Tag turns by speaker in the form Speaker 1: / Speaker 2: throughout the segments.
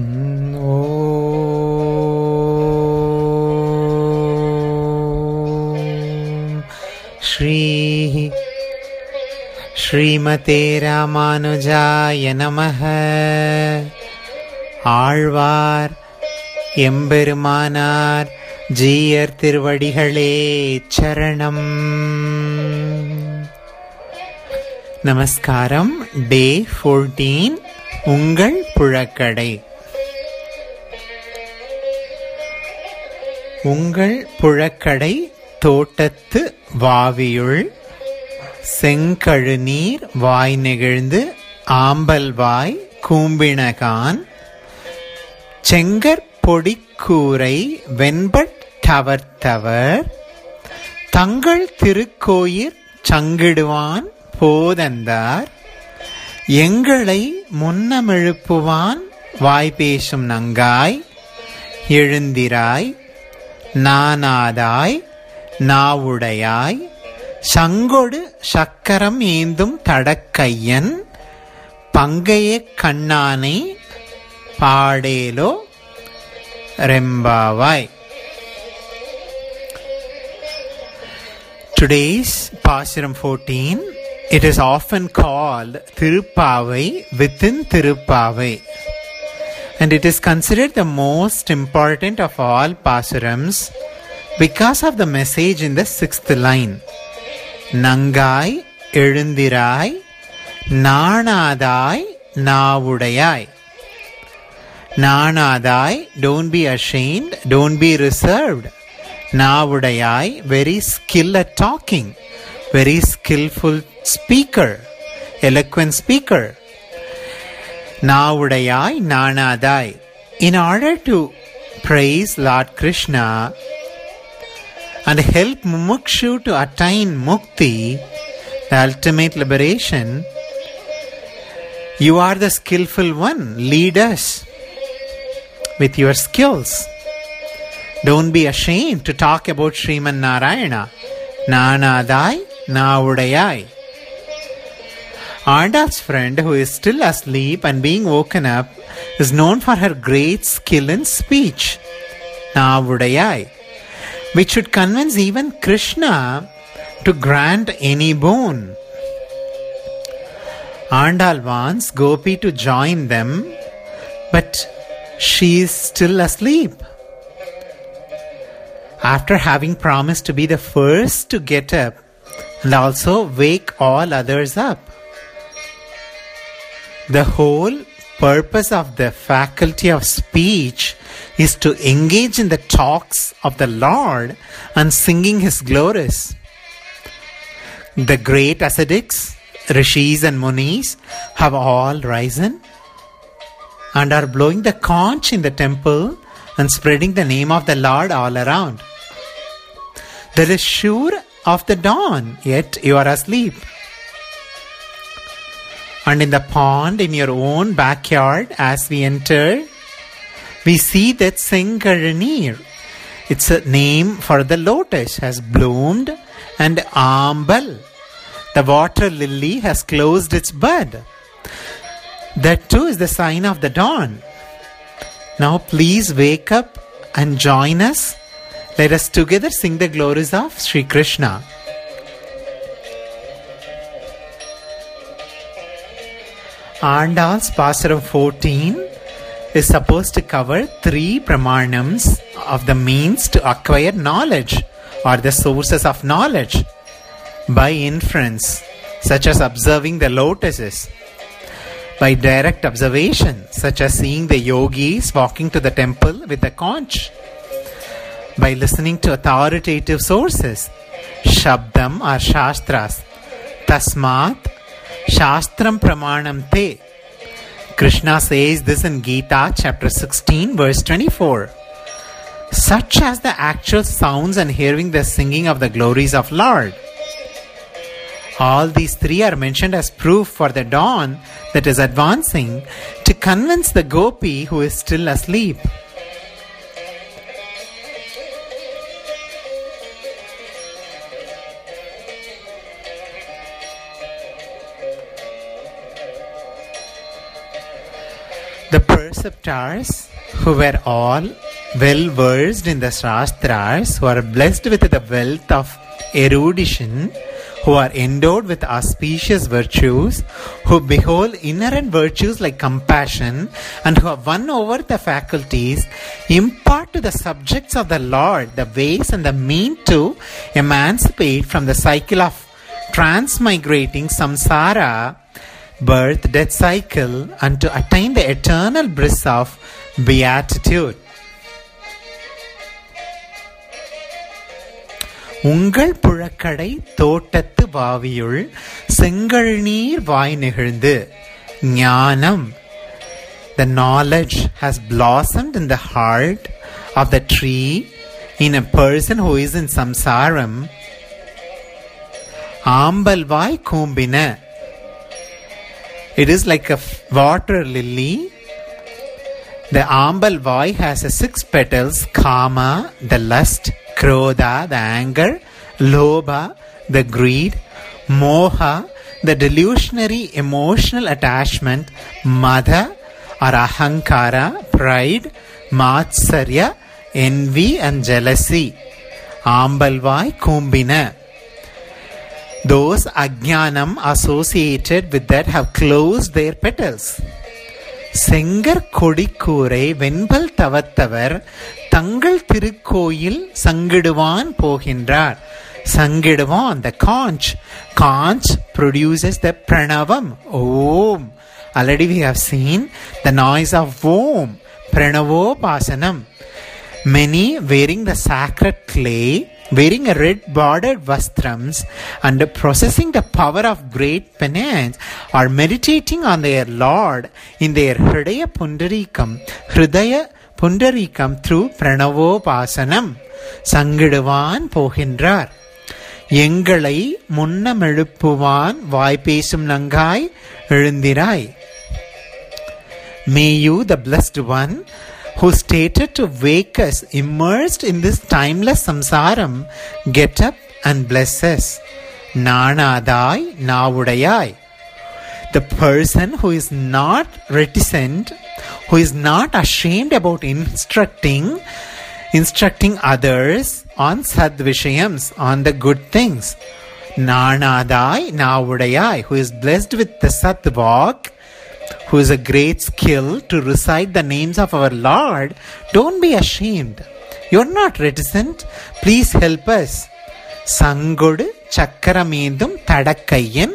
Speaker 1: ॐ श्रीः श्रीमते रामानुजाय நமः ஆழ்வார் எம்பெருமானார் ஜீயர் திருவடிகளே சரணம் நமஸ்காரம் டே ஃபோர்டீன் உங்கள் புழக்கடை உங்கள் புழக்கடை தோட்டத்து வாவியுள் செங்கழுநீர் வாய் நெகிழ்ந்து ஆம்பல் வாய் கூம்பினகான் செங்கற்பொடிக்கூரை வெண்பட் தவர்த்தவர் தங்கள் திருக்கோயிற் சங்கிடுவான் போதந்தார் எங்களை முன்னமெழுப்புவான் வாய் பேசும் நங்காய் எழுந்திராய் நானாதாய் நாவுடையாய் சங்கொடு சக்கரம் ஏந்தும் தடக்கையன் பங்கைய கண்ணானை பாடேலோ ரெம்பாவாய் Today's Pashuram 14, it is often called Tirupavai within Tirupavai. And it is considered the most important of all Pasurams because of the message in the sixth line. Nangai எழுந்திராய் நாணாதாய் நாவுடையாய் நாணாதாய் don't be ashamed don't be reserved நாவுடையாய் very skill at talking very skillful speaker eloquent speaker Navudayai Nanadai. In order to praise Lord Krishna and help Mukshu to attain Mukti, the ultimate liberation, you are the skillful one. Lead us with your skills. Don't be ashamed to talk about Sriman Narayana. Nanadai, Navudayai. Andal's friend, who is still asleep and being woken up, is known for her great skill in speech. Navudayai. Which should convince even Krishna to grant any boon. Andal wants Gopi to join them, but she is still asleep after having promised to be the first to get up and also wake all others up. The whole purpose of the faculty of speech is to engage in the talks of the Lord and singing His glories. The great ascetics, rishis, and munis have all risen and are blowing the conch in the temple and spreading the name of the Lord all around. There is sure of the dawn, yet you are asleep. And in the pond in your own backyard, as we enter, we see that Sengaranir. It's a name for the lotus, has bloomed, and Ambal, the water lily, has closed its bud. That too is the sign of the dawn. Now please wake up and join us. Let us together sing the glories of Sri Krishna. Andal's Pasuram 14 is supposed to cover three pramanams of the means to acquire knowledge or the sources of knowledge by inference, such as observing the lotuses, by direct observation, such as seeing the yogis walking to the temple with the conch, by listening to authoritative sources, Shabdam or Shastras, Tasmat, Shastram Pramanam Te. Krishna says this in Gita chapter 16, verse 24. Such as the actual sounds and hearing the singing of the glories of Lord. All these three are mentioned as proof for the dawn that is advancing to convince the gopi who is still asleep. Preceptors who were all well versed in the Shastras, who are blessed with the wealth of erudition, who are endowed with auspicious virtues, who behold inherent virtues like compassion, and who have won over the faculties, impart to the subjects of the Lord the ways and the means to emancipate from the cycle of transmigrating samsara, birth death cycle and to attain the eternal bliss of beatitude. உங்கள் புழக்கடை தோட்டத்து வாவியுள் செங்கல் நீர் வாய் நிகழ்ந்து. ஞானம். The knowledge has blossomed in the heart of the tree in a person who is in samsaram ஆம்பல்வாய் கூம்பின. It is like a water lily. The ambalvai has a six petals kama, the lust, krodha, the anger, lobha, the greed, moha, the delusionary emotional attachment, mada or ahankara, pride, matsarya, envy and jealousy. Ambalvai kumbina. Those ajnanam associated with that have closed their petals. Sengar கொடிக்கூரை வெண்பல் தவத்தவர் தங்கள் திருக்கோயில் சங்கிடுவான் போகின்றார் சங்கிடுவான் the conch conch produces the pranavam om already we have seen the noise of om pranavopasanam many wearing the sacred clay wearing a red bordered vastrams and possessing the power of great penance are meditating on their lord in their hridaya pundarikam hridaya pundarikam through pranavopasanam சங்கிடுவான் போகின்றார் எங்களை முன்னமெழுப்புவான் வாய் பேசும் நங்காய் எழுந்திராய் May you, the Blessed One, who stated to wake us immersed in this timeless samsaram, get up and bless us. Nanadai Navudayai. The person who is not reticent, who is not ashamed about instructing, instructing others on sadvishayams, on the good things. Nanadai Navudayai, who is blessed with the Satvak, who is a great skill to recite the names of our Lord, don't be ashamed. You're not reticent. Please help us. சங்கொடு சக்கரமேந்தும் தடக்கையன்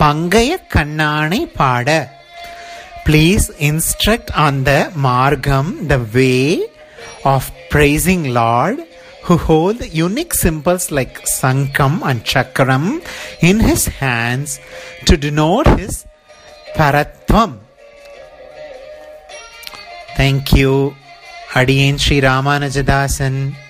Speaker 1: பங்கைய கண்ணானை பாட Please instruct on the margam, the way of praising Lord, who hold unique symbols like sankam and chakram in his hands to denote his paratvam. Thank you, Adiyan Sri Ramanujadasan.